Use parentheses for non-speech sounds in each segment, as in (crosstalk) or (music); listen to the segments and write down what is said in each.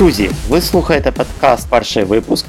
Друзі! Ви слухаєте подкаст Перший випуск.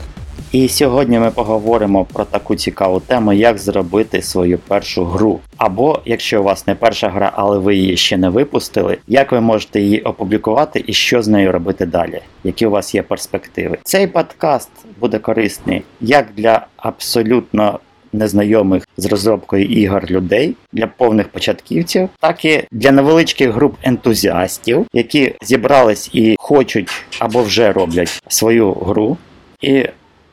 І сьогодні ми поговоримо про таку цікаву тему, як зробити свою першу гру. Або якщо у вас не перша гра, але ви її ще не випустили, як ви можете її опублікувати і що з нею робити далі, які у вас є перспективи. Цей подкаст буде корисний як для абсолютно незнайомих з розробкою ігор людей для повних початківців, так і для невеличких груп ентузіастів, які зібрались і хочуть або вже роблять свою гру. І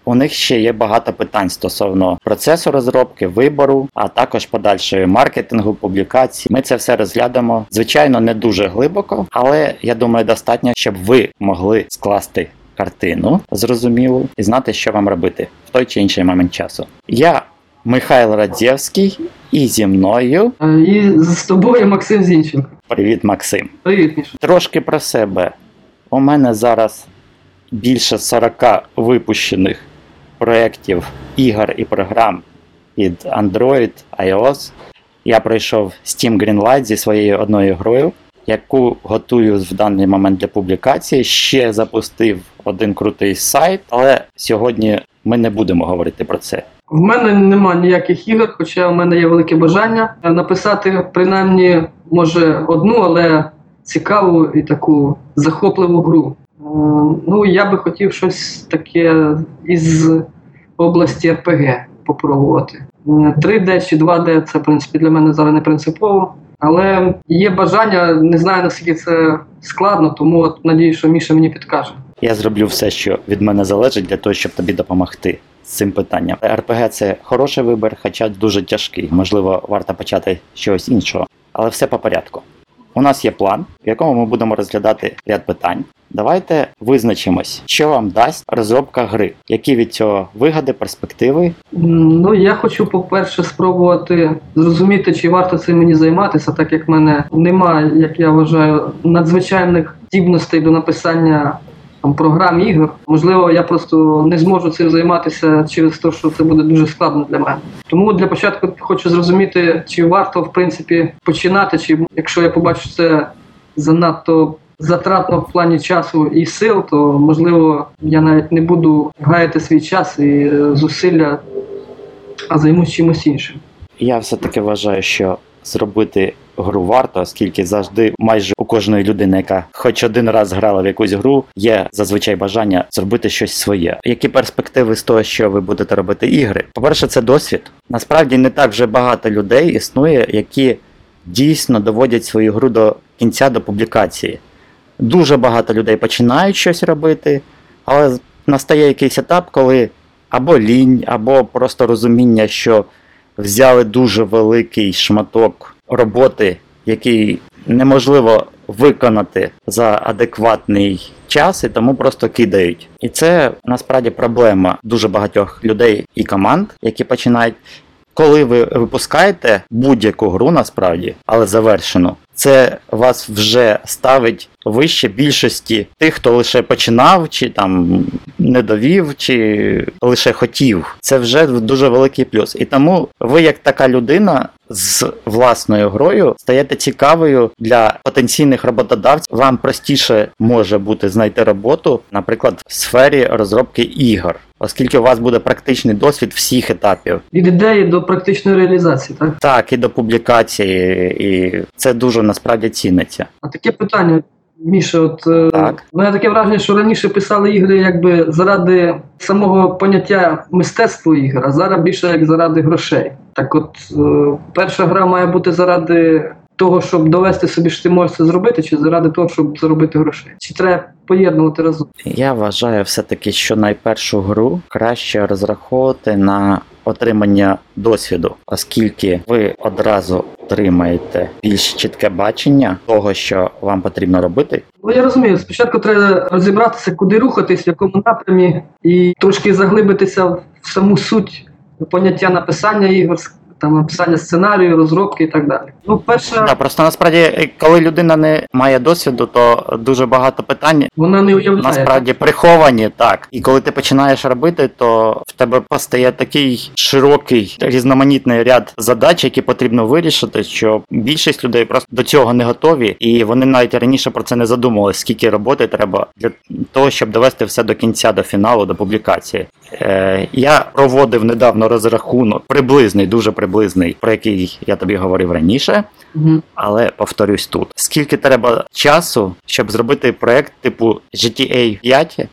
у них ще є багато питань стосовно процесу розробки, вибору, а також подальшої маркетингу, публікації. Ми це все розглянемо. Звичайно, не дуже глибоко, але я думаю, достатньо, щоб ви могли скласти картину зрозумілу і знати, що вам робити в той чи інший момент часу. Я Михайло Радзєвський, і зі мною. І з тобою Максим Зінченко. Привіт, Максим. Привіт, Міша. Трошки про себе. У мене зараз більше 40 випущених проєктів ігор і програм під Android, iOS. Я пройшов Steam Greenlight зі своєю одною грою, яку готую в даний момент для публікації. Ще запустив один крутий сайт, але сьогодні ми не будемо говорити про це. В мене нема ніяких ігор, хоча в мене є велике бажання написати принаймні, може, одну, але цікаву і таку захопливу гру. Е, Ну, я би хотів щось таке із області РПГ попробувати. Е, 3D чи 2D це, в принципі, для мене зараз не принципово. Але є бажання, не знаю наскільки це складно, тому от надію, що Міша мені підкаже. Я зроблю все, що від мене залежить, для того, щоб тобі допомогти з цим питанням. РПГ це хороший вибір, хоча дуже тяжкий. Можливо, варто почати чогось іншого. Але все по порядку. У нас є план, в якому ми будемо розглядати ряд питань. Давайте визначимось, що вам дасть розробка гри, які від цього вигоди, перспективи. Ну, я хочу, по-перше, спробувати зрозуміти, чи варто цим мені займатися, так як в мене немає, як я вважаю, надзвичайних здібностей до написання там, програм ігор. Можливо, я просто не зможу цим займатися через те, що це буде дуже складно для мене. Тому для початку хочу зрозуміти, чи варто в принципі починати, чи якщо я побачу це занадто затратно в плані часу і сил, то можливо я навіть не буду гаяти свій час і е, зусилля, а займусь чимось іншим. Я все-таки вважаю, що зробити гру варто, оскільки завжди майже у кожної людини, яка хоч один раз грала в якусь гру, є зазвичай бажання зробити щось своє. Які перспективи з того, що ви будете робити ігри? По-перше, це досвід. Насправді не так вже багато людей існує, які дійсно доводять свою гру до кінця до публікації. Дуже багато людей починають щось робити, але настає якийсь етап, коли або лінь, або просто розуміння, що взяли дуже великий шматок роботи, який неможливо виконати за адекватний час, і тому просто кидають. І це насправді проблема дуже багатьох людей і команд, які починають. Коли ви випускаєте будь-яку гру насправді, але завершену, це вас вже ставить вище більшості тих, хто лише починав, чи там не довів, чи лише хотів. Це вже дуже великий плюс. І тому ви, як така людина з власною грою, стаєте цікавою для потенційних роботодавців. Вам простіше може бути знайти роботу, наприклад, в сфері розробки ігор. Оскільки у вас буде практичний досвід всіх етапів, Від ідеї до практичної реалізації, так? так і до публікації, і це дуже насправді ціниться. А таке питання, Міша, от е, Так. у мене таке враження, що раніше писали ігри якби заради самого поняття мистецтва ігор, а зараз більше як заради грошей. Так от е, перша гра має бути заради того, щоб довести собі, що ти можеш це зробити, чи заради того, щоб заробити грошей? Чи треба поєднувати разом? Я вважаю все-таки, що найпершу гру краще розраховувати на отримання досвіду, оскільки ви одразу отримаєте більш чітке бачення того, що вам потрібно робити. Ну я розумію, спочатку треба розібратися, куди рухатись, в якому напрямі, і трошки заглибитися в саму суть поняття написання ігор, там написання сценарію, розробки і так далі. Ну, перша Да, просто насправді, е, коли людина не має досвіду, то дуже багато питань вона не уявляє. насправді приховані, так. І коли ти починаєш робити, то в тебе постає такий широкий різноманітний ряд задач, які потрібно вирішити, що більшість людей просто до цього не готові, і вони навіть раніше про це не задумувалися, скільки роботи треба для того, щоб довести все до кінця, до фіналу, до публікації. Е, я проводив недавно розрахунок, приблизний, дуже приблизний, про який я тобі говорив раніше. Мгм. Але повторюсь тут: скільки треба часу, щоб зробити проект типу GTA 5? Е,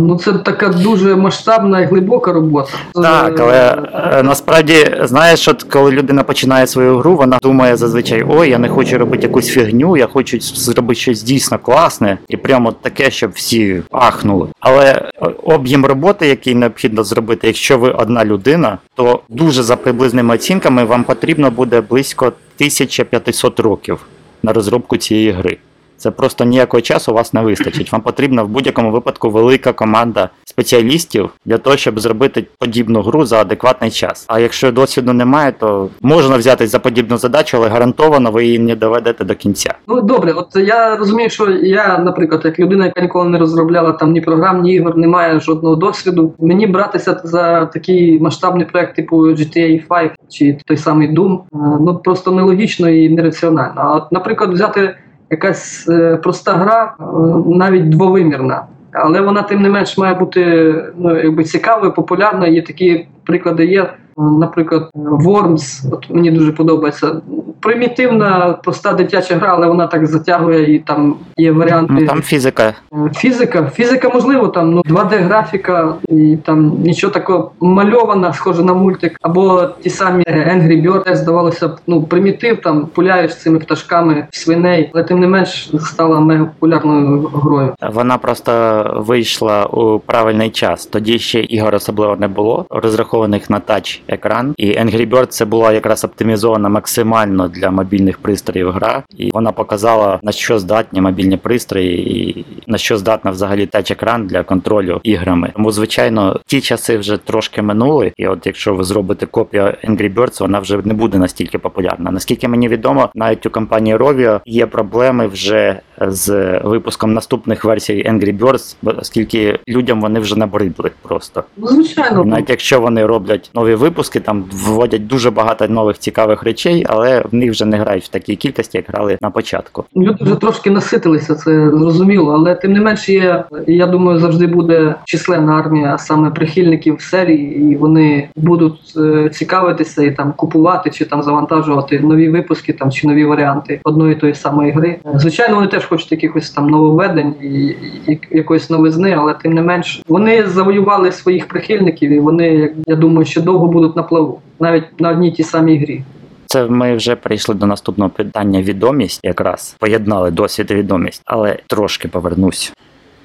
ну це така дуже масштабна і глибока робота. Так, але е, насправді знаєш, от коли людина починає свою гру, вона думає зазвичай: ой, я не хочу робити якусь фігню, я хочу зробити щось дійсно класне і прямо таке, щоб всі ахнули. Але е, об'єм роботи, який необхідно зробити, якщо ви одна людина, то дуже за приблизними оцінками вам потрібно буде близько 1500 років на розробку цієї гри. Це просто ніякого часу у вас не вистачить. Вам потрібна в будь-якому випадку велика команда спеціалістів для того, щоб зробити подібну гру за адекватний час. А якщо досвіду немає, то можна взятись за подібну задачу, але гарантовано ви її не доведете до кінця. Ну добре, от я розумію, що я, наприклад, як людина, яка ніколи не розробляла там ні програм, ні ігор, не має жодного досвіду. Мені братися за такий масштабний проект, типу GTA 5 чи той самий Doom, е, ну просто нелогічно і нераціонально. А от, наприклад, взяти якась е, проста гра, е, навіть двовимірна. Але вона тим не менш має бути ну, якби цікавою, популярною. Є такі приклади є. Наприклад, Worms, от мені дуже подобається. Примітивна, проста дитяча гра, але вона так затягує і там є варіанти. Ну там фізика. Е, Фізика, фізика можливо, там ну 2D графіка і там нічого такого мальована, схоже на мультик, або ті самі Angry Birds, здавалося б, ну примітив, там пуляєш цими пташками свиней, але тим не менш стала мега популярною грою. Вона просто вийшла у правильний час. Тоді ще ігор особливо не було, розрахованих на тач екран. І Angry Birds це була якраз оптимізована максимально для мобільних пристроїв гра, і вона показала на що здатні мобільні пристрої, і на що здатна взагалі тач екран для контролю іграми. Тому, звичайно, ті часи вже трошки минули. І от якщо ви зробите копію Angry Birds, вона вже не буде настільки популярна. Наскільки мені відомо, навіть у компанії Rovio є проблеми вже з випуском наступних версій Angry Birds, оскільки людям вони вже набридли просто. Ну, звичайно, Навіть якщо вони роблять нові випуски, там вводять дуже багато нових цікавих речей, але в них вже не грають в такій кількості, як грали на початку. Люди вже трошки наситилися, це зрозуміло, але тим не менш є, я думаю, завжди буде численна армія саме прихильників серії, і вони будуть е, цікавитися і там купувати чи там завантажувати нові випуски там чи нові варіанти одної тої самої гри. Е, Звичайно, вони теж хочуть якихось там нововведень і, і якоїсь новизни, але тим не менш вони завоювали своїх прихильників, і вони, я думаю, ще довго будуть на плаву, навіть на одній тій самій грі. Це ми вже прийшли до наступного питання відомість, якраз поєднали досвід і відомість, але трошки повернусь.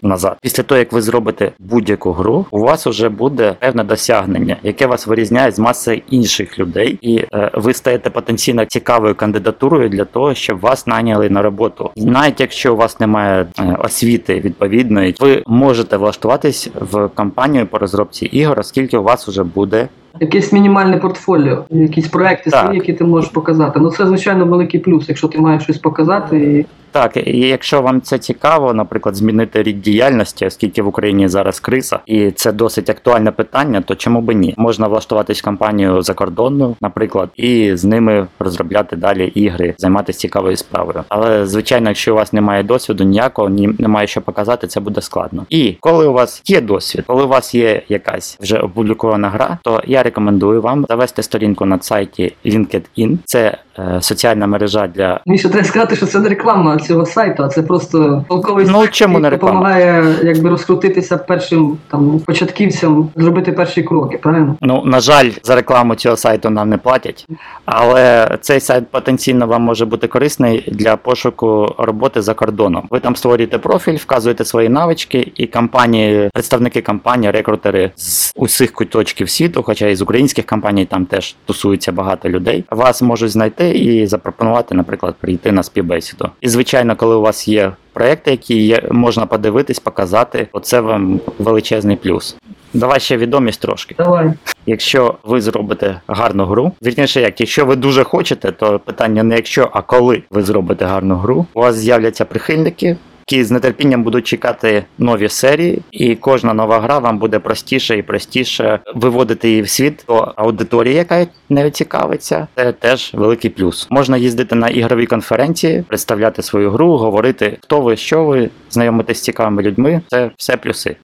Назад, після того як ви зробите будь-яку гру, у вас вже буде певне досягнення, яке вас вирізняє з маси інших людей, і е, ви стаєте потенційно цікавою кандидатурою для того, щоб вас наняли на роботу. І навіть якщо у вас немає е, освіти відповідної, ви можете влаштуватись в компанію по розробці ігор, оскільки у вас вже буде Якесь мінімальне портфоліо, якісь проекти Так. свої, які ти можеш показати. Ну це звичайно великий плюс, якщо ти маєш щось показати. І Так, і якщо вам це цікаво, наприклад, змінити рід діяльності, оскільки в Україні зараз криза, і це досить актуальне питання, то чому би ні? Можна влаштуватись в компанію закордонну, наприклад, і з ними розробляти далі ігри, займатися цікавою справою. Але звичайно, якщо у вас немає досвіду ніякого, ні немає що показати, це буде складно. І коли у вас є досвід, коли у вас є якась вже опублікована гра, то я рекомендую вам завести сторінку на сайті LinkedIn. Це е, соціальна мережа для мені ще треба сказати, що це не реклама цього сайту, а це просто толковий Ну, чому не реклама? допомагає якби розкрутитися першим там початківцям, зробити перші кроки. Правильно? Ну, на жаль, за рекламу цього сайту нам не платять, але цей сайт потенційно вам може бути корисний для пошуку роботи за кордоном. Ви там створюєте профіль, вказуєте свої навички, і компанії, представники компанії, рекрутери з усіх куточків світу, хоча і з українських компаній там теж тусується багато людей, вас можуть знайти і запропонувати, наприклад, прийти на співбесіду. І звичайно, коли у вас є проекти, які є, можна подивитись, показати, оце вам величезний плюс. Давай ще відомість трошки. Давай. Якщо ви зробите гарну гру, вірніше, як якщо ви дуже хочете, то питання не якщо, а коли ви зробите гарну гру, у вас з'являться прихильники. Які з нетерпінням будуть чекати нові серії, і кожна нова гра вам буде простіше і простіше виводити її в світ до аудиторії, яка не цікавиться. Це теж великий плюс. Можна їздити на ігрові конференції, представляти свою гру, говорити, хто ви, що ви, знайомитись з цікавими людьми. Це все плюси.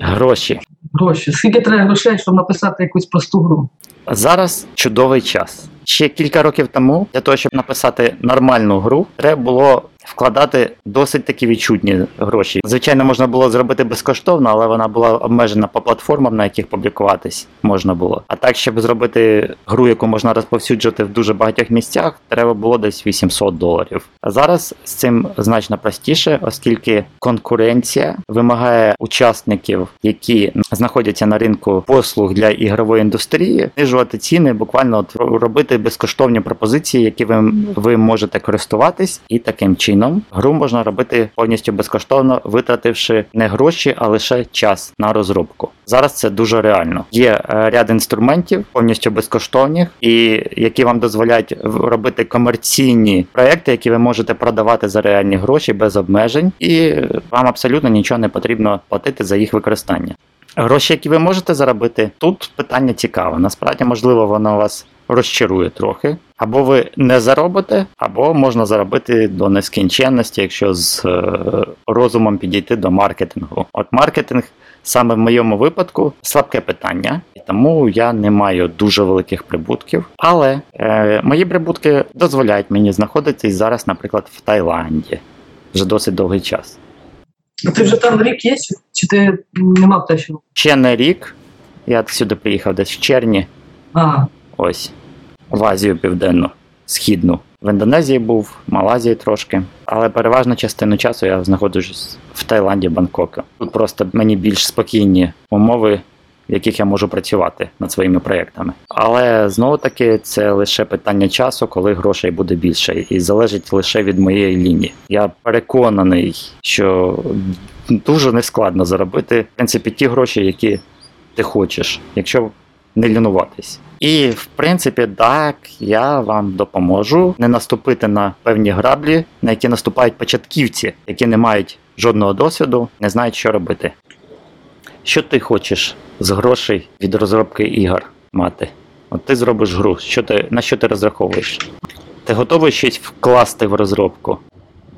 Гроші. Гроші. Скільки треба грошей, щоб написати якусь просту гру? Зараз чудовий час. Ще кілька років тому для того, щоб написати нормальну гру, треба було вкладати досить такі відчутні гроші. Звичайно, можна було зробити безкоштовно, але вона була обмежена по платформам, на яких публікуватись можна було. А так, щоб зробити гру, яку можна розповсюджувати в дуже багатьох місцях, треба було десь 800 доларів. А зараз з цим значно простіше, оскільки конкуренція вимагає учасників, які знаходяться на ринку послуг для ігрової індустрії, знижувати ціни, буквально от робити безкоштовні пропозиції, які ви, ви можете користуватись, і таким чином гру можна робити повністю безкоштовно, витративши не гроші, а лише час на розробку. Зараз це дуже реально. Є е, ряд інструментів повністю безкоштовних, і які вам дозволяють робити комерційні проекти, які ви можете продавати за реальні гроші без обмежень, і вам абсолютно нічого не потрібно платити за їх використання. Гроші, які ви можете заробити, тут питання цікаве. Насправді, можливо, воно вас розчарує трохи. Або ви не заробите, або можна заробити до нескінченності, якщо з е, розумом підійти до маркетингу. От маркетинг саме в моєму випадку слабке питання, і тому я не маю дуже великих прибутків. Але е, мої прибутки дозволяють мені знаходитись зараз, наприклад, в Таїланді вже досить довгий час. А ти вже там рік є, чи, ти не мав те, що? Ще не рік. Я сюди приїхав десь в червні. А, ось в Азію Південну, Східну. В Індонезії був, Малайзії трошки. Але переважну частину часу я знаходжусь в Таїланді, Бангкоку. Тут просто мені більш спокійні умови, в яких я можу працювати над своїми проєктами. Але знову таки це лише питання часу, коли грошей буде більше, і залежить лише від моєї лінії. Я переконаний, що дуже нескладно заробити в принципі ті гроші, які ти хочеш, якщо не лінуватись. І в принципі, так, я вам допоможу не наступити на певні граблі, на які наступають початківці, які не мають жодного досвіду, не знають, що робити. Що ти хочеш з грошей від розробки ігор мати? От ти зробиш гру, що ти, на що ти розраховуєш? Ти готовий щось вкласти в розробку?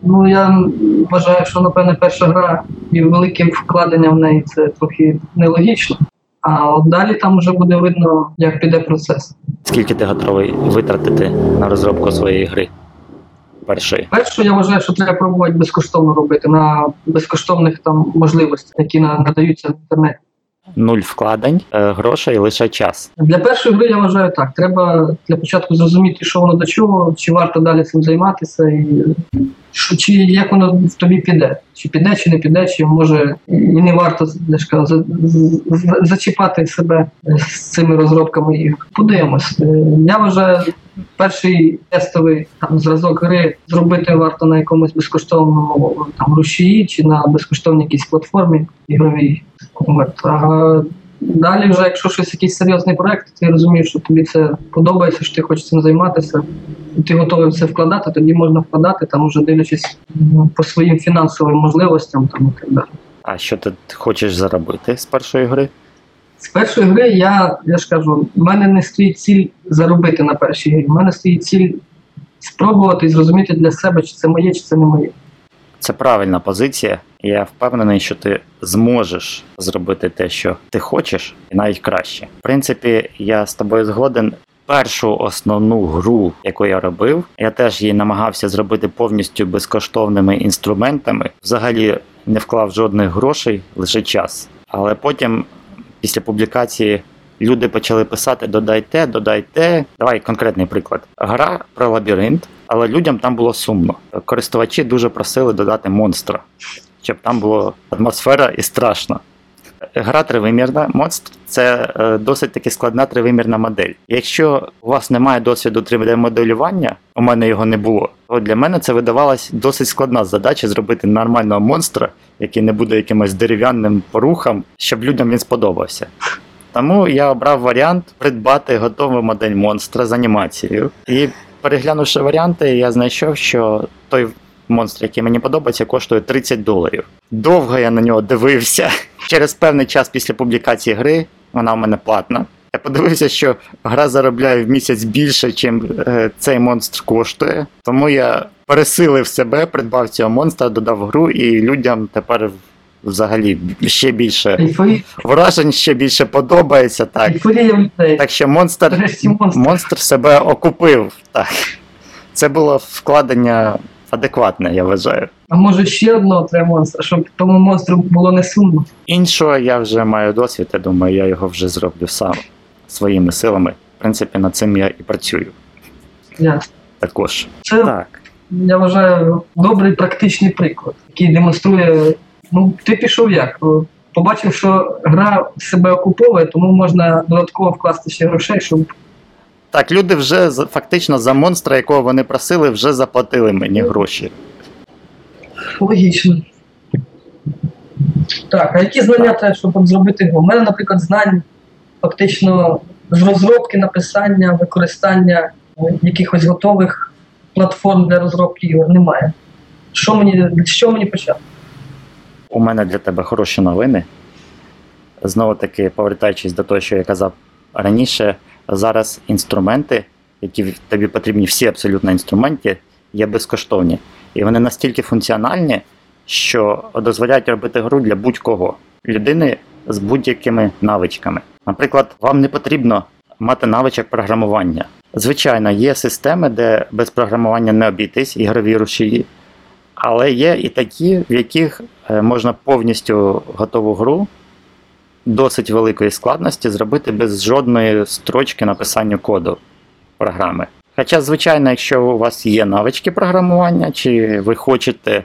ну я вважаю, що напевне перша гра і великим вкладенням в неї це трохи нелогічно. А от далі там вже буде видно, як піде процес. Скільки ти готовий витратити на розробку своєї гри? Першої. першу я вважаю, що треба пробувати безкоштовно робити на безкоштовних там можливостях, які надаються в інтернеті. Нуль вкладень, е, грошей, лише час. Для першої гри я вважаю так. Треба для початку зрозуміти, що воно до чого, чи варто далі цим займатися, і що, чи як воно в тобі піде. Чи піде, чи не піде, чи може і не варто я ж за- з- з- зачіпати себе з цими розробками ігор. Подивимось. Е, Я вважаю, перший тестовий там зразок гри зробити варто на якомусь безкоштовному там рушії чи на безкоштовній якійсь платформі ігровій. От. А далі, вже якщо щось якийсь серйозний проект, ти розумієш, що тобі це подобається, що ти хочеш цим займатися, і ти готовий в це вкладати, тоді можна вкладати, там уже дивлячись ну, по своїм фінансовим можливостям там і так далі. А що ти хочеш заробити з першої гри? З першої гри я, я ж кажу, в мене не стоїть ціль заробити на першій грі. В мене стоїть ціль спробувати і зрозуміти для себе, чи це моє, чи це не моє. Це правильна позиція. Я впевнений, що ти зможеш зробити те, що ти хочеш, і навіть краще. В принципі, я з тобою згоден. Першу основну гру, яку я робив, я теж її намагався зробити повністю безкоштовними інструментами. Взагалі не вклав жодних грошей, лише час. Але потім, після публікації, люди почали писати: додайте, додайте. Давай конкретний приклад. Гра про лабіринт, але людям там було сумно. Користувачі дуже просили додати монстра, щоб там була атмосфера і страшно. Гра тривимірна, монстр це е, досить таки складна тривимірна модель. Якщо у вас немає досвіду 3D-моделювання, у мене його не було, От для мене це видавалась досить складна задача зробити нормального монстра, який не буде якимось дерев'яним порухом, щоб людям він сподобався. Тому я обрав варіант придбати готову модель монстра з анімацією. І переглянувши варіанти, я знайшов, що той монстр, який мені подобається, коштує 30 доларів. Довго я на нього дивився. (laughs) Через певний час після публікації гри вона у мене платна. Я подивився, що гра заробляє в місяць більше, ніж е, цей монстр коштує. Тому я пересилив себе, придбав цього монстра, додав гру, і людям тепер взагалі ще більше вражень, ще більше подобається. Так, так що монстр, монстр. себе окупив. Так. Це було вкладення адекватне, я вважаю. А може ще одного треба монстра, щоб тому монстру було не сумно. Іншого я вже маю досвід, я думаю, я його вже зроблю сам своїми силами. В принципі, над цим я і працюю Ясно. також. Це Так. я вважаю добрий практичний приклад, який демонструє. Ну, ти пішов як? Побачив, що гра себе окуповує, тому можна додатково вкласти ще грошей, щоб Так, люди вже фактично за монстра, якого вони просили, вже заплатили мені гроші. логічно. Так, а які знання треба, щоб зробити гру? У мене, наприклад, знань фактично з розробки, написання, використання е, якихось готових платформ для розробки ігор немає. Що мені, що мені почати? У мене для тебе хороші новини. Знову таки, повертаючись до того, що я казав раніше, зараз інструменти, які тобі потрібні, всі абсолютно інструменти, є безкоштовні. І вони настільки функціональні, що дозволяють робити гру для будь-кого. Людини з будь-якими навичками. Наприклад, вам не потрібно мати навичок програмування. Звичайно, є системи, де без програмування не обійтись, ігрові рушії. Але є і такі, в яких можна повністю готову гру досить великої складності зробити без жодної строчки написання коду програми. Хоча, звичайно, якщо у вас є навички програмування, чи ви хочете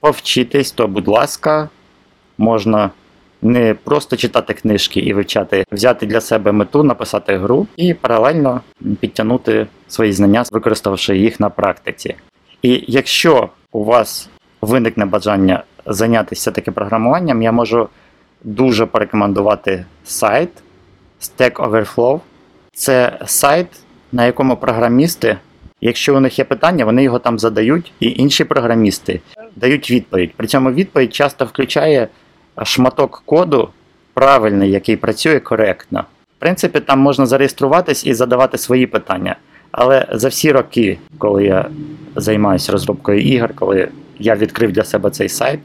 повчитись, то, будь ласка, можна не просто читати книжки і вивчати, взяти для себе мету, написати гру і паралельно підтягнути свої знання, використавши їх на практиці. І якщо у вас виникне бажання зайнятися таки програмуванням, я можу дуже порекомендувати сайт Stack Overflow. Це сайт, на якому програмісти, якщо у них є питання, вони його там задають, і інші програмісти дають відповідь. При цьому відповідь часто включає шматок коду правильний, який працює коректно. В принципі, там можна зареєструватись і задавати свої питання. Але за всі роки, коли я займаюся розробкою ігор, коли я відкрив для себе цей сайт,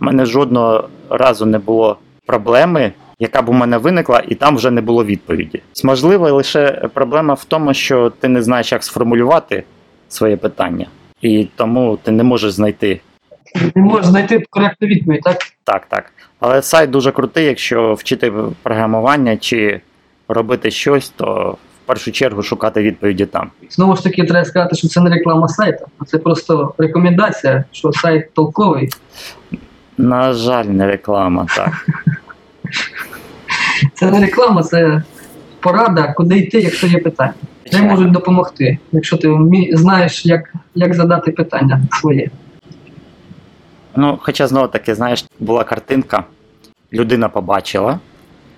в мене жодного разу не було проблеми, яка б у мене виникла, і там вже не було відповіді. Можливо, лише проблема в тому, що ти не знаєш, як сформулювати своє питання, і тому ти не можеш знайти Не можеш знайти коректну відповідь, так? так, так. Але сайт дуже крутий, якщо вчити програмування чи робити щось, то в першу чергу шукати відповіді там. Знову ж таки, треба сказати, що це не реклама сайту, а це просто рекомендація, що сайт толковий. На жаль, не реклама, так. (laughs) Це не реклама, це порада, куди йти, якщо є питання. Де можуть допомогти, якщо ти знаєш, як, як задати питання своє. Ну, хоча знову таки, знаєш, була картинка, людина побачила,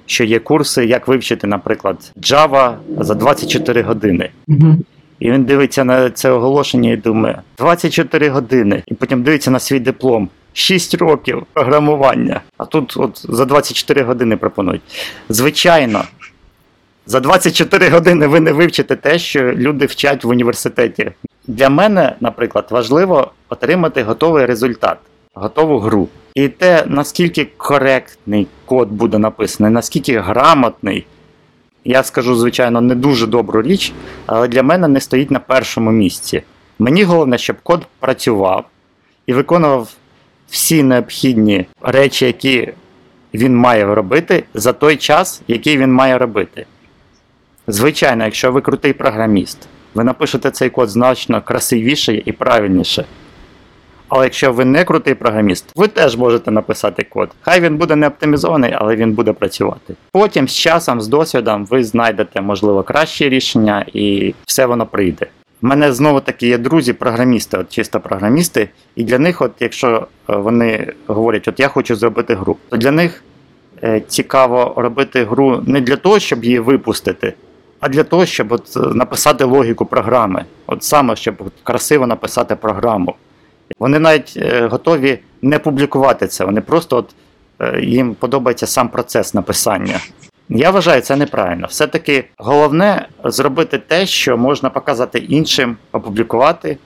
що є курси, як вивчити, наприклад, Java за 24 години. Угу. І він дивиться на це оголошення і думає: 24 години. І потім дивиться на свій диплом. 6 років програмування. А тут от за 24 години пропонують. Звичайно, за 24 години ви не вивчите те, що люди вчать в університеті. Для мене, наприклад, важливо отримати готовий результат, готову гру. І те, наскільки коректний код буде написаний, наскільки грамотний, я скажу, звичайно, не дуже добру річ, але для мене не стоїть на першому місці. Мені головне, щоб код працював і виконував всі необхідні речі, які він має робити за той час, який він має робити. Звичайно, якщо ви крутий програміст, ви напишете цей код значно красивіше і правильніше. Але якщо ви не крутий програміст, ви теж можете написати код. Хай він буде не оптимізований, але він буде працювати. Потім з часом, з досвідом, ви знайдете, можливо, кращі рішення і все воно прийде. У мене знову таки є друзі, програмісти, от чисто програмісти, і для них, от якщо е, вони говорять, от я хочу зробити гру, то для них е, цікаво робити гру не для того, щоб її випустити, а для того, щоб от е, написати логіку програми. От саме, щоб красиво написати програму. Вони навіть е, готові не публікувати це, вони просто от, е, їм подобається сам процес написання. Я вважаю, це неправильно. Все-таки головне зробити те, що можна показати іншим, опублікувати,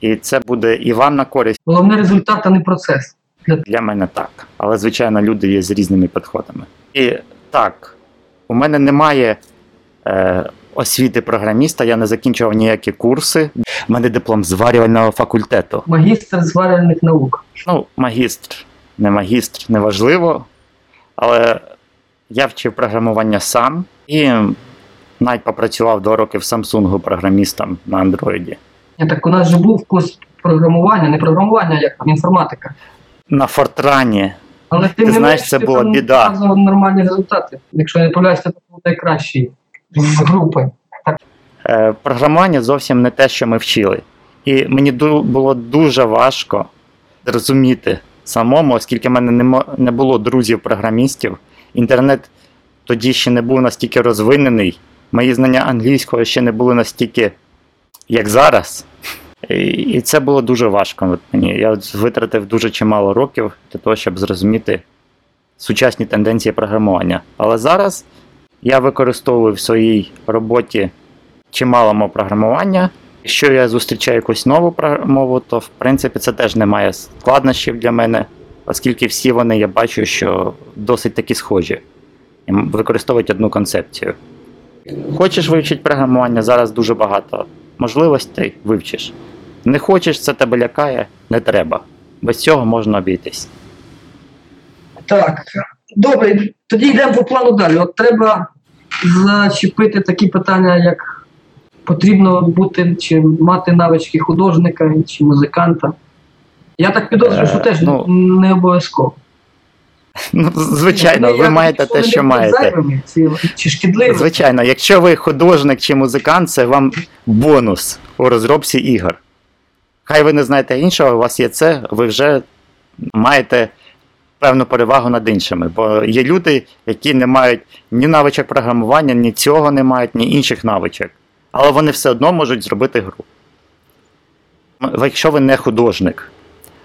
і це буде і вам на користь. Головне результат, а не процес. Для мене так. Але, звичайно, люди є з різними підходами. І так, у мене немає е, освіти програміста, я не закінчував ніякі курси. У мене диплом зварювального факультету. Магістр зварювальних наук. Ну, магістр, не магістр, неважливо. Але я вчив програмування сам і навіть попрацював два роки в Samsung програмістом на андроїді. Я так у нас же був курс програмування, не програмування, як там інформатика. На Фортрані. Але ти, Ти не знаєш, це була біда. нормальні результати. Якщо я не помиляюся, це був найкращий з групи. Е, програмування зовсім не те, що ми вчили. І мені було дуже важко зрозуміти самому, оскільки в мене не, було друзів-програмістів. Інтернет тоді ще не був настільки розвинений, мої знання англійського ще не були настільки, як зараз. І, це було дуже важко мені. Я витратив дуже чимало років для того, щоб зрозуміти сучасні тенденції програмування. Але зараз я використовую в своїй роботі чимало мов програмування. Якщо я зустрічаю якусь нову мову, то в принципі це теж не має складнощів для мене, оскільки всі вони я бачу, що досить таки схожі і використовують одну концепцію. Хочеш вивчити програмування, зараз дуже багато можливостей вивчиш. Не хочеш, це тебе лякає, не треба. Без цього можна обійтись. Так, добре, тоді йдемо по плану далі. От треба зачепити такі питання, як потрібно бути чи мати навички художника чи музиканта. Я так підозрюю, що Е, теж ну, не обов'язково. Ну, звичайно, ви маєте те, що маєте. Чи, чи. Звичайно, якщо ви художник чи музикант, це вам бонус у розробці ігор. Хай ви не знаєте іншого, у вас є це, ви вже маєте певну перевагу над іншими. Бо є люди, які не мають ні навичок програмування, ні цього не мають, ні інших навичок. Але вони все одно можуть зробити гру. Якщо ви не художник,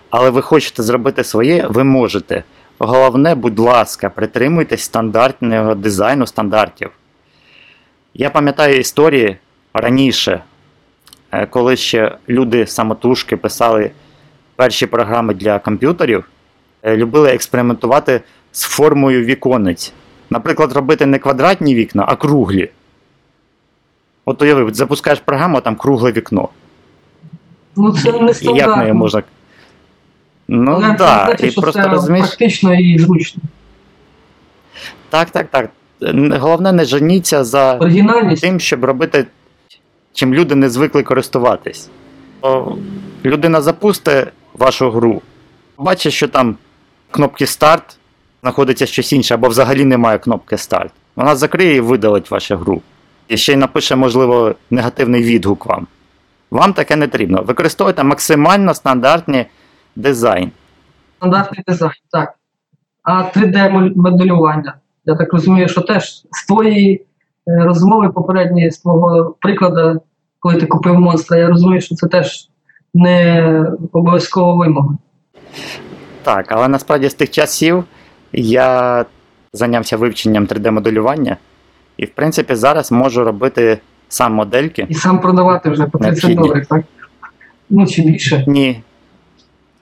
але ви хочете зробити своє, ви можете. Головне, будь ласка, притримуйтесь стандартного дизайну стандартів. Я пам'ятаю історії раніше, е, коли ще люди самотужки писали перші програми для комп'ютерів, любили експериментувати з формою віконець. Наприклад, робити не квадратні вікна, а круглі. От уяви, запускаєш програму, а там кругле вікно. Ну це не І як нею можна. Ну так, да, і що просто це розумієш. практично і зручно. Так, так, так. Головне, не женіться за тим, щоб робити, чим люди не звикли користуватись. Людина запустить вашу гру, бачить, що там кнопки старт, знаходиться щось інше, або взагалі немає кнопки старт. Вона закриє і видалить вашу гру. І ще й напише, можливо, негативний відгук вам. Вам таке не потрібно. Використовуйте максимально стандартний дизайн. Стандартний дизайн, так. А 3D-моделювання. Я так розумію, що теж з твоєї е, розмови попередньої, з твого прикладу, коли ти купив монстра, я розумію, що це теж не обов'язкова вимога. Так, але насправді з тих часів я зайнявся вивченням 3D-моделювання, і, в принципі, зараз можу робити сам модельки. І сам продавати вже по 30 доларів, так? Ну чи більше. Ні.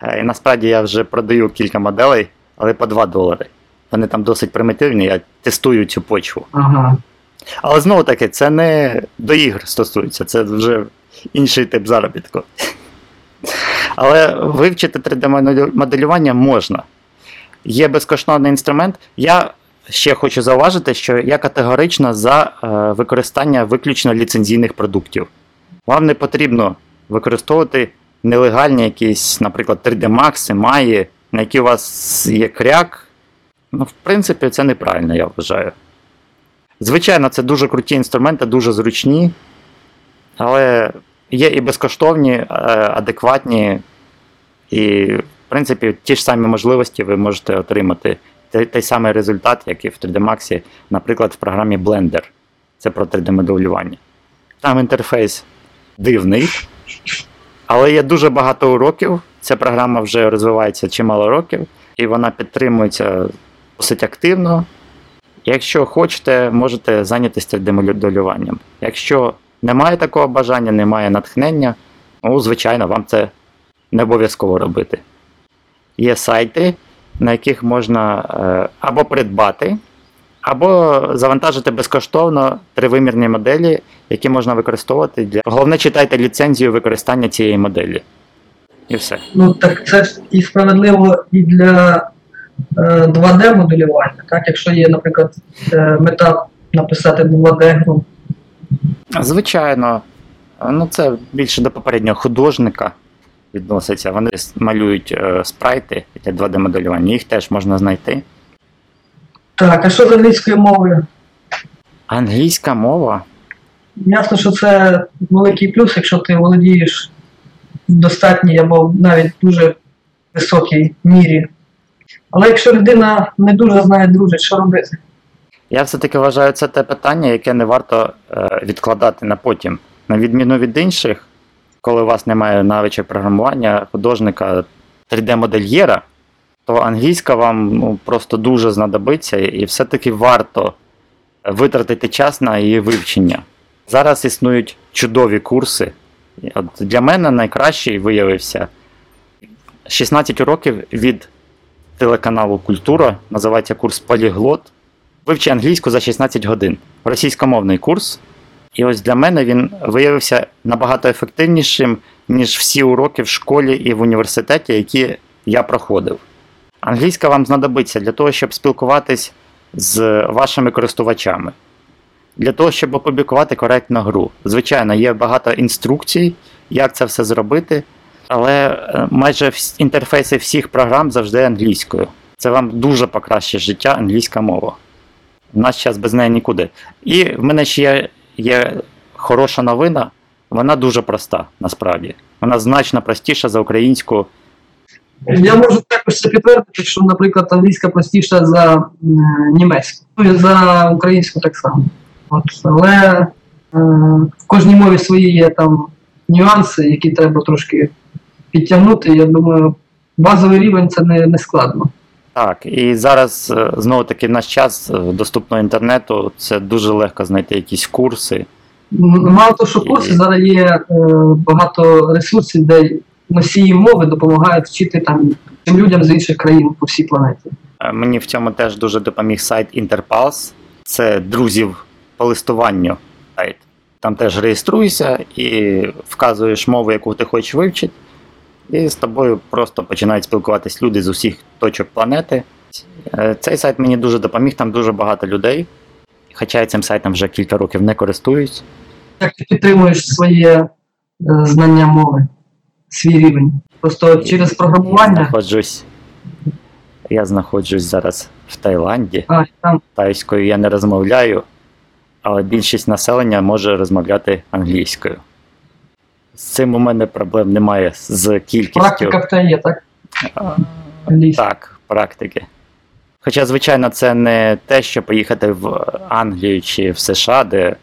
Е, І насправді я вже продаю кілька моделей, але по 2 долари. Вони там досить примітивні, я тестую цю почву. Ага. Але знову таки, це не до ігр стосується, це вже інший тип заробітку. Але вивчити 3D-моделювання можна. Є безкоштовний інструмент. Я ще хочу зауважити, що я категорично за е, використання виключно ліцензійних продуктів. Вам не потрібно використовувати нелегальні якісь, наприклад, 3D Max, Maya, на які у вас є кряк. Ну, в принципі, це неправильно, я вважаю. Звичайно, це дуже круті інструменти, дуже зручні. Але є і безкоштовні, е, адекватні, і, в принципі, ті ж самі можливості ви можете отримати. Той, той самий результат, як і в 3D Max, наприклад, в програмі Blender. Це про 3D-моделювання. Там інтерфейс дивний, але є дуже багато уроків. Ця програма вже розвивається чимало років, і вона підтримується досить активно. Якщо хочете, можете зайнятися 3D-моделюванням. Якщо немає такого бажання, немає натхнення, ну, звичайно, вам це не обов'язково робити. Є сайти, на яких можна е, або придбати, або завантажити безкоштовно тривимірні моделі, які можна використовувати для. Головне, читайте ліцензію використання цієї моделі. І все. Ну так це ж і справедливо і для е, 2D-моделювання. Так, якщо є, наприклад, е, мета написати 2D-гру, Звичайно, ну це більше до попереднього художника відноситься. Вони малюють е, спрайти для 2D-моделювання, їх теж можна знайти. Так, а що з англійською мовою? Англійська мова. Ясно, що це великий плюс, якщо ти володієш в достатній або навіть дуже високій мірі. Але якщо людина не дуже знає друже, що робити? Я все-таки вважаю, це те питання, яке не варто е, відкладати на потім. На відміну від інших, коли у вас немає навичок програмування, художника 3D-модельєра, то англійська вам ну, просто дуже знадобиться, і все-таки варто витратити час на її вивчення. Зараз існують чудові курси. От для мене найкращий виявився 16 років від телеканалу Культура, називається курс Поліглот. Вивчи англійську за 16 годин. Російськомовний курс. І ось для мене він виявився набагато ефективнішим, ніж всі уроки в школі і в університеті, які я проходив. Англійська вам знадобиться для того, щоб спілкуватись з вашими користувачами, для того, щоб опублікувати коректну гру. Звичайно, є багато інструкцій, як це все зробити, але е, майже інтерфейси всіх програм завжди англійською. Це вам дуже покращить життя англійська мова. Нас час без неї нікуди. І в мене ще є, є хороша новина, вона дуже проста насправді. Вона значно простіша за українську. Я можу також це підтвердити, що, наприклад, англійська простіша за німецьку, ну і за українську так само. От, але е, в кожній мові свої є там нюанси, які треба трошки підтягнути. Я думаю, базовий рівень це не, не складно. Так, і зараз е, знову таки в наш час е, доступного інтернету це дуже легко знайти якісь курси. Мало того, що курси, зараз є е, багато ресурсів, де носії мови допомагають вчити там тим людям з інших країн по всій планеті. Мені в цьому теж дуже допоміг сайт Interpulse. Це друзів по листуванню сайт. Там теж реєструєшся і вказуєш мову, яку ти хочеш вивчити, і з тобою просто починають спілкуватись люди з усіх точок планети. Е, Цей сайт мені дуже допоміг, там дуже багато людей. Хоча я цим сайтом вже кілька років не користуюсь. Як ти підтримуєш своє е, знання мови, свій рівень? Просто через Я програмування, знаходжусь, я знаходжусь зараз в Таїланді. а там Тайською я не розмовляю, але більшість населення може розмовляти англійською. З цим у мене проблем немає з кількістю. практика в те є, так? А, Так, практики. Хоча, звичайно, це не те, що поїхати в Англію чи в США, де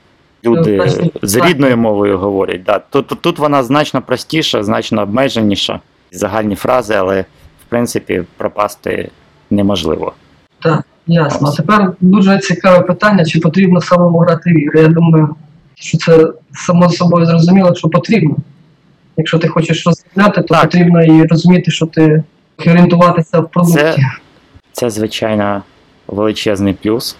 люди Ну, з рідною мовою говорять. Да. Тут, тут, тут вона значно простіша, значно обмеженіша. Загальні фрази, але в принципі пропасти неможливо. Так, ясно. А тепер дуже цікаве питання, чи потрібно самому грати в ігри. Я думаю, що це само собою зрозуміло, що потрібно. Якщо ти хочеш розробляти, то Так. потрібно і розуміти, що ти орієнтуватися в продукті. Це- Це, звичайно, величезний плюс,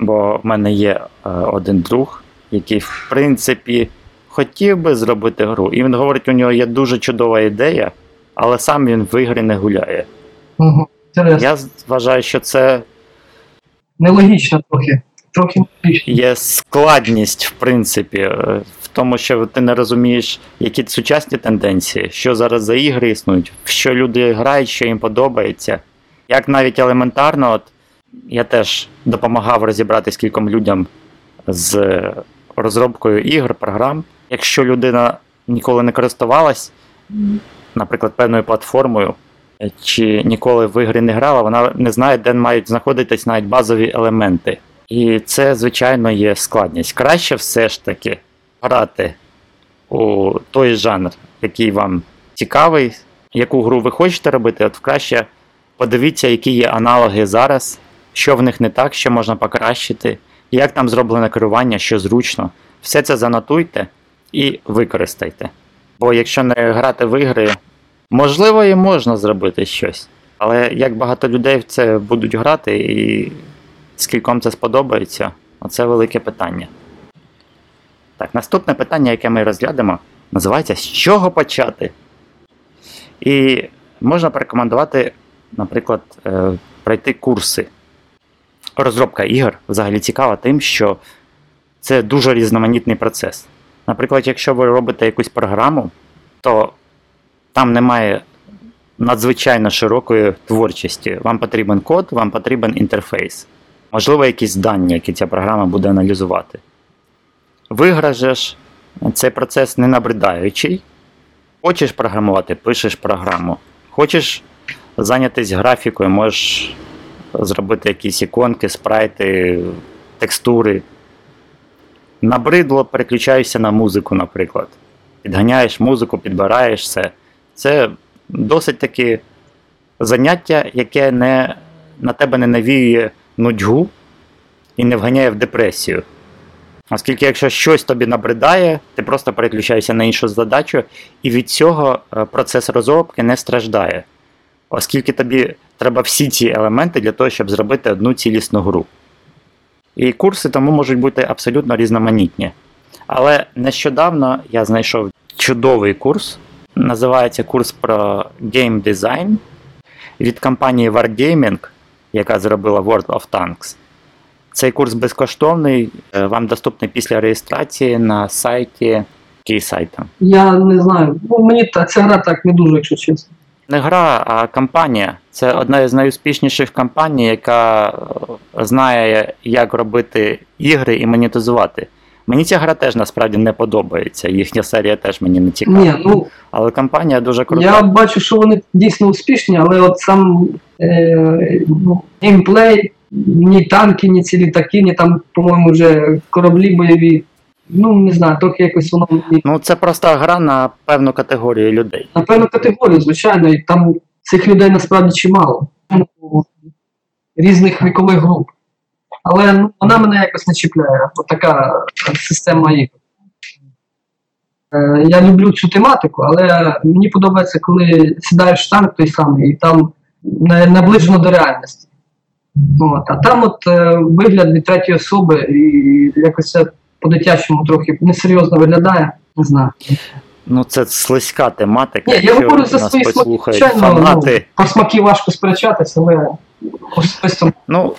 бо в мене є е, один друг, який, в принципі, хотів би зробити гру. І він говорить, у нього є дуже чудова ідея, але сам він в ігри не гуляє. Угу. Інтересно. Я вважаю, що це Нелогічно трохи. Трохи є складність, в принципі, е, в тому, що ти не розумієш, які сучасні тенденції, що зараз за ігри існують, в що люди грають, що їм подобається. Як навіть елементарно, от я теж допомагав розібратись кільком людям з розробкою ігор, програм. Якщо людина ніколи не користувалась, наприклад, певною платформою, е, чи ніколи в ігри не грала, вона не знає, де мають знаходитись навіть базові елементи. І це, звичайно, є складність. Краще все ж таки грати у той жанр, який вам цікавий, яку гру ви хочете робити, от краще подивіться, які є аналоги зараз, що в них не так, що можна покращити, як там зроблене керування, що зручно. Все це занотуйте і використайте. Бо якщо не грати в ігри, можливо, і можна зробити щось. Але як багато людей в це будуть грати і скільком це сподобається, оце велике питання. Так, наступне питання, яке ми розглянемо, називається З чого почати? І можна порекомендувати, наприклад, е, пройти курси. Розробка ігор взагалі цікава тим, що це дуже різноманітний процес. Наприклад, якщо ви робите якусь програму, то там немає надзвичайно широкої творчості. Вам потрібен код, вам потрібен інтерфейс. Можливо, якісь дані, які ця програма буде аналізувати. В же ж цей процес не набридаючий. Хочеш програмувати, пишеш програму. Хочеш зайнятися графікою, можеш зробити якісь іконки, спрайти, текстури. Набридло, переключаєшся на музику, наприклад. Підганяєш музику, підбираєш все. Це досить таки заняття, яке не, на тебе не навіює нудьгу і не вганяє в депресію. Оскільки, якщо щось тобі набридає, ти просто переключаєшся на іншу задачу, і від цього е, процес розробки не страждає. Оскільки тобі треба всі ці елементи для того, щоб зробити одну цілісну гру. І курси тому можуть бути абсолютно різноманітні. Але нещодавно я знайшов чудовий курс. Називається курс про Design від компанії Wargaming, яка зробила World of Tanks. Цей курс безкоштовний, е, вам доступний після реєстрації на сайті. Який? Я не знаю. Ну, мені та ця гра так не дуже, якщо чесно. Не гра, а компанія. Це одна з найуспішніших компаній, яка е, знає, як робити ігри і монетизувати. Мені ця гра теж насправді не подобається. Їхня серія теж мені не цікава. Ні, ну Але компанія дуже крута. я бачу, що вони дійсно успішні, але от сам е, ну, геймплей, ні танки, ні ці літаки, ні там, по-моєму, вже кораблі бойові. Ну, не знаю, трохи якось воно Ну, це просто гра на певну категорію людей. на певну категорію, звичайно, і там цих людей насправді чимало. Різних вікових груп. Але ну, вона мене якось не чіпляє. От така система ігор. Е, Я люблю цю тематику, але мені подобається, коли сідаєш в танк той самий, і там наближено до реальності. От. А там от е, вигляд від третьої особи, і якось це по-дитячому трохи несерйозно виглядає. Не знаю. Ну, це слизька тематика. Ні, я говорю за свої смаки. Звичайно, ну, про смаки важко сперечатися, але особисто Ну,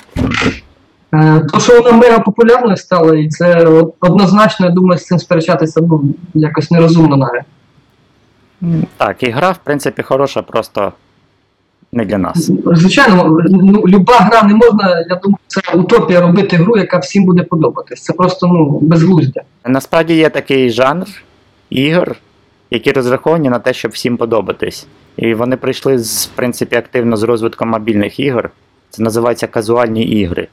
То, що вона мега популярною стала, і це однозначно, я думаю, з цим сперечатися ну, якось нерозумно навіть. так, і гра, в принципі, хороша, просто не для нас. Звичайно, ну, люба гра не можна, я думаю, це утопія робити гру, яка всім буде подобатись. Це просто ну, безглуздя. Насправді є такий жанр ігор, які розраховані на те, щоб всім подобатись. І вони прийшли в принципі, активно з розвитком мобільних ігор. Це називається казуальні ігри,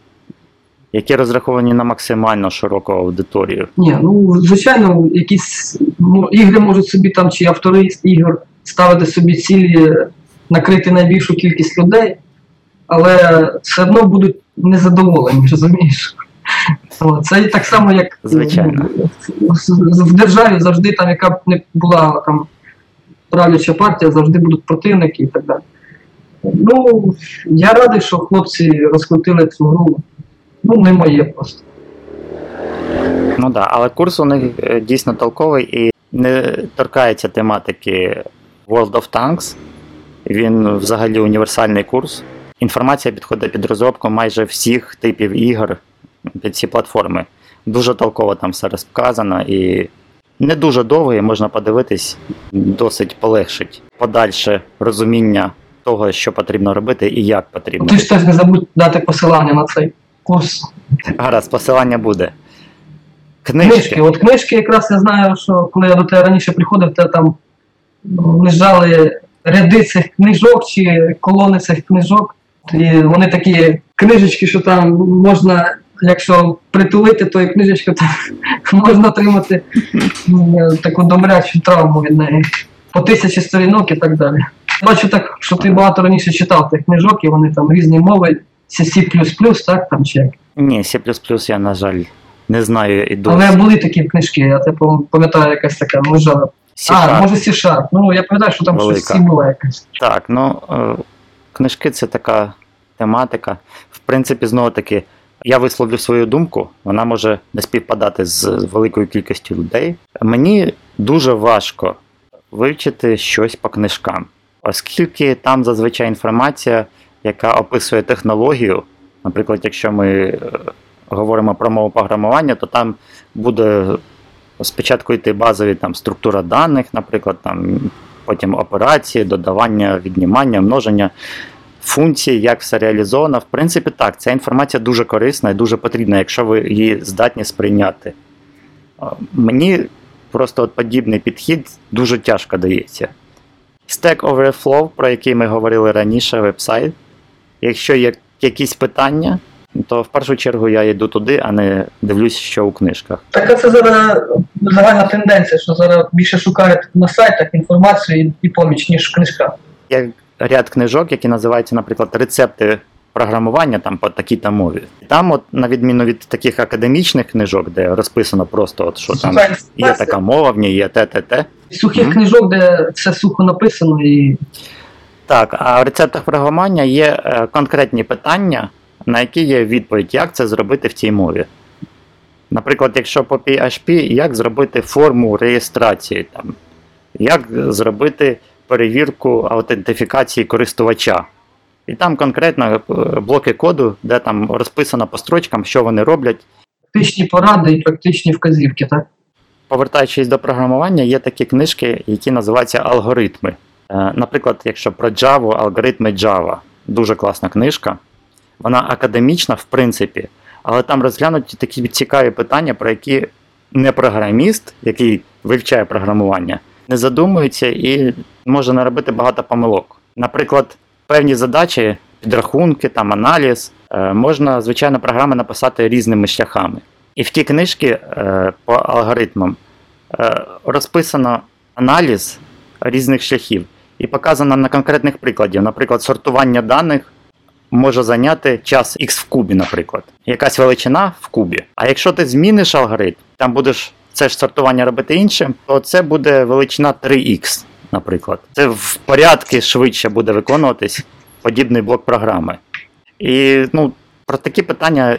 які розраховані на максимально широку аудиторію. Ні, ну звичайно, якісь ну, ігри можуть собі там, чи автори ігор ставити собі цілі накрити найбільшу кількість людей, але все одно будуть незадоволені, розумієш? Це так само, як Звичайно. в- в державі завжди там, яка б не була там правляча партія, завжди будуть противники і так далі. Ну, я радий, що хлопці розкрутили цю гру. Ну, не моє просто. Ну так, да, але курс у них е, дійсно толковий і не торкається тематики World of Tanks. Він взагалі універсальний курс. Інформація підходить під розробку майже всіх типів ігор під ці платформи. Дуже толково там все розказано і не дуже довго, і можна подивитись, досить полегшить подальше розуміння того, що потрібно робити і як потрібно. Ти ж теж не забудь дати посилання на цей курс. Гаразд, посилання буде. Книжки. Книжки. От книжки, якраз я знаю, що коли я до тебе раніше приходив, то там ну, лежали ряди цих книжок чи колони цих книжок. І вони такі книжечки, що там можна, якщо притулити тої книжечки, то (laughs) можна отримати таку добрячу травму від неї. По тисячі сторінок і так далі. Бачу так, що ти багато раніше читав тих книжок, і вони там різні мови, це C++, так там чи як. Ні, C++ я, на жаль, не знаю і досі. Але були такі книжки, я типу пам'ятаю, якась така лежала. А, може C-Sharp. Ну я пам'ятаю, що там щось Велика. C була якась. Так, ну е, книжки це така тематика. В принципі, знову таки, я висловлю свою думку, вона може не співпадати з великою кількістю людей. Мені дуже важко вивчити щось по книжкам, оскільки там зазвичай інформація, яка описує технологію. Наприклад, якщо ми е, говоримо про мову програмування, то там буде спочатку йти базові там структура даних, наприклад, там потім операції, додавання, віднімання, множення функцій, як все реалізовано. В принципі, так, ця інформація дуже корисна і дуже потрібна, якщо ви її здатні сприйняти. Мені просто от подібний підхід дуже тяжко дається. Stack Overflow, про який ми говорили раніше, вебсайт. Якщо є якісь питання, то в першу чергу я йду туди, а не дивлюсь, що у книжках. Так це зараз загальна тенденція, що зараз більше шукають на сайтах інформацію і, поміч, ніж в книжках. Є ряд книжок, які називаються, наприклад, рецепти програмування там по такій-то мові. Там, от, на відміну від таких академічних книжок, де розписано просто, от, що там є така мова в ній, є те, те, те. Сухих Мгм. книжок, де все сухо написано і Так, а в рецептах програмування є е, конкретні питання, на які є відповідь, як це зробити в цій мові. Наприклад, якщо по PHP, як зробити форму реєстрації, там, як зробити перевірку аутентифікації користувача. І там конкретно е, блоки коду, де там розписано по строчкам, що вони роблять. практичні поради і практичні вказівки, так? Повертаючись до програмування, є такі книжки, які називаються алгоритми. Е, Наприклад, якщо про Java, алгоритми Java. Дуже класна книжка. Вона академічна, в принципі, але там розглянуті такі цікаві питання, про які не програміст, який вивчає програмування, не задумується і може наробити багато помилок. Наприклад, певні задачі, підрахунки, там, аналіз, е, можна, звичайно, програми написати різними шляхами. І в ті книжки е, по алгоритмам розписано аналіз різних шляхів і показано на конкретних прикладів. Наприклад, сортування даних може зайняти час x в кубі, наприклад. Якась величина в кубі. А якщо ти зміниш алгоритм, там будеш це ж сортування робити іншим, то це буде величина 3х, наприклад. Це в порядки швидше буде виконуватись подібний блок програми. І ну, про такі питання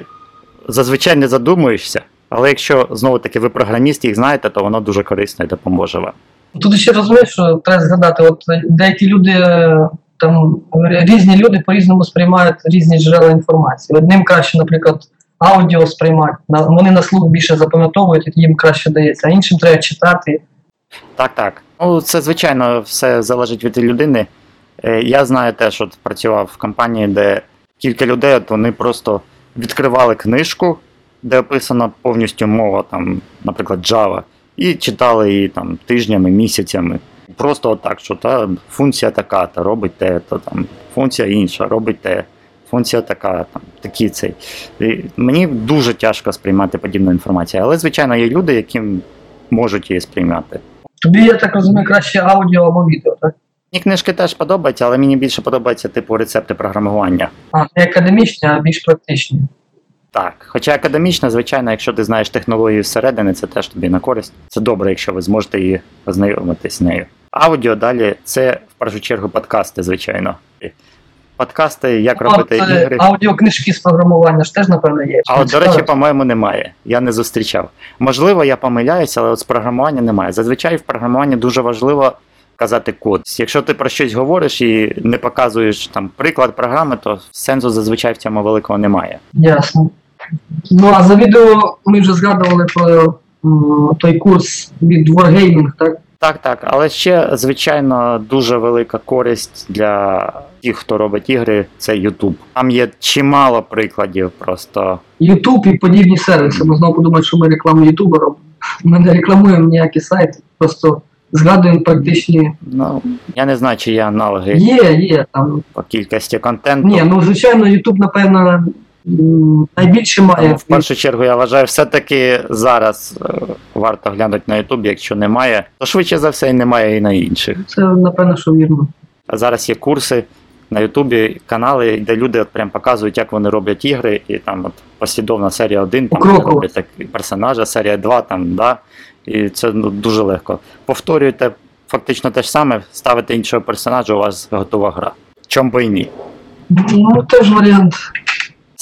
зазвичай не задумуєшся, але якщо знову таки ви програміст, їх знаєте, то воно дуже корисно і допоможе вам. Тут ще розумієш, що треба згадати, от деякі люди е, там різні люди по-різному сприймають різні джерела інформації. Одним краще, наприклад, аудіо сприймати, вони на слух більше запам'ятовують, і їм краще дається, а іншим треба читати. Так, так. Ну, це звичайно все залежить від людини. Е, Я знаю теж, от працював в компанії, де кілька людей, от вони просто відкривали книжку, де описана повністю мова, там, наприклад, Java, і читали її там тижнями, місяцями. Просто отак, що та функція така, та робить те, то там функція інша, робить те. Функція така, там, такі цей. І мені дуже тяжко сприймати подібну інформацію, але, звичайно, є люди, які можуть її сприймати. Тобі, я так розумію, краще аудіо або відео, так? Мені книжки теж подобаються, але мені більше подобаються типу рецепти програмування. А, не академічні, а більш практичні. Так, хоча академічно, звичайно, якщо ти знаєш технологію зсередини, це теж тобі на користь. Це добре, якщо ви зможете її познайомитись з нею. Аудіо далі це в першу чергу подкасти, звичайно. Подкасти, як робити е, ігри. аудіокнижки з програмування ж теж, напевно, є. А от, до речі, по-моєму, немає. Я не зустрічав. Можливо, я помиляюся, але от з програмування немає. Зазвичай в програмуванні дуже важливо казати код. Якщо ти про щось говориш і не показуєш там приклад програми, то сенсу зазвичай в цьому великого немає. Ясно. Ну а за відео ми вже згадували про м, той курс від Wargaming, так? Так, так, але ще, звичайно, дуже велика користь для тих, хто робить ігри, це YouTube. Там є чимало прикладів просто. Ютуб і подібні сервіси. Ми знову подумаємо, що ми рекламу Ютуба робимо. Ми не рекламуємо ніякі сайти, просто згадуємо практичні. Ну, я не знаю, чи є аналоги Є, є там. по кількості контенту. Ні, ну звичайно, Ютуб, напевно, найбільше має. Тому в першу чергу я вважаю, все-таки зараз е, варто глянути на YouTube, якщо немає, то швидше за все і немає і на інших. Це напевно, що вірно. А зараз є курси на Ютубі, канали, де люди от прям показують, як вони роблять ігри, і там от послідовна серія 1, там вони роблять так, персонажа, серія 2, там, да. І це ну, дуже легко. Повторюєте фактично те ж саме, ставите іншого персонажа, у вас готова гра. Чом би і ні. Ну, теж варіант.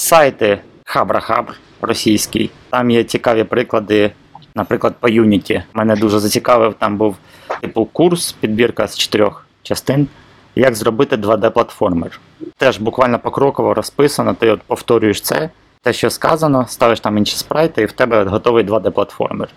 Сайти Хабра-Хабр російський. Там є цікаві приклади, наприклад, по Unity. Мене дуже зацікавив, там був типу курс, підбірка з чотирьох частин, як зробити 2D-платформер. Теж буквально покроково розписано, ти от повторюєш це, те, що сказано, ставиш там інші спрайти, і в тебе готовий 2D-платформер.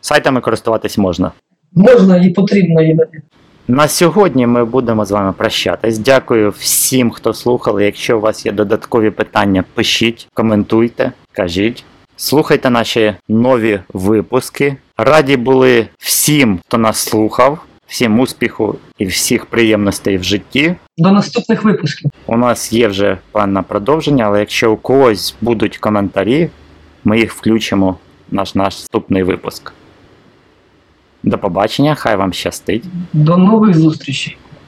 Сайтами користуватись можна. Можна і потрібно іноді. На сьогодні ми будемо з вами прощатись. Дякую всім, хто слухали. Якщо у вас є додаткові питання, пишіть, коментуйте, кажіть. Слухайте наші нові випуски. Раді були всім, хто нас слухав, всім успіху і всіх приємностей в житті. До наступних випусків. У нас є вже план на продовження, але якщо у когось будуть коментарі, ми їх включимо в наш наступний випуск. До побачення, хай вам щастить. До нових зустрічей.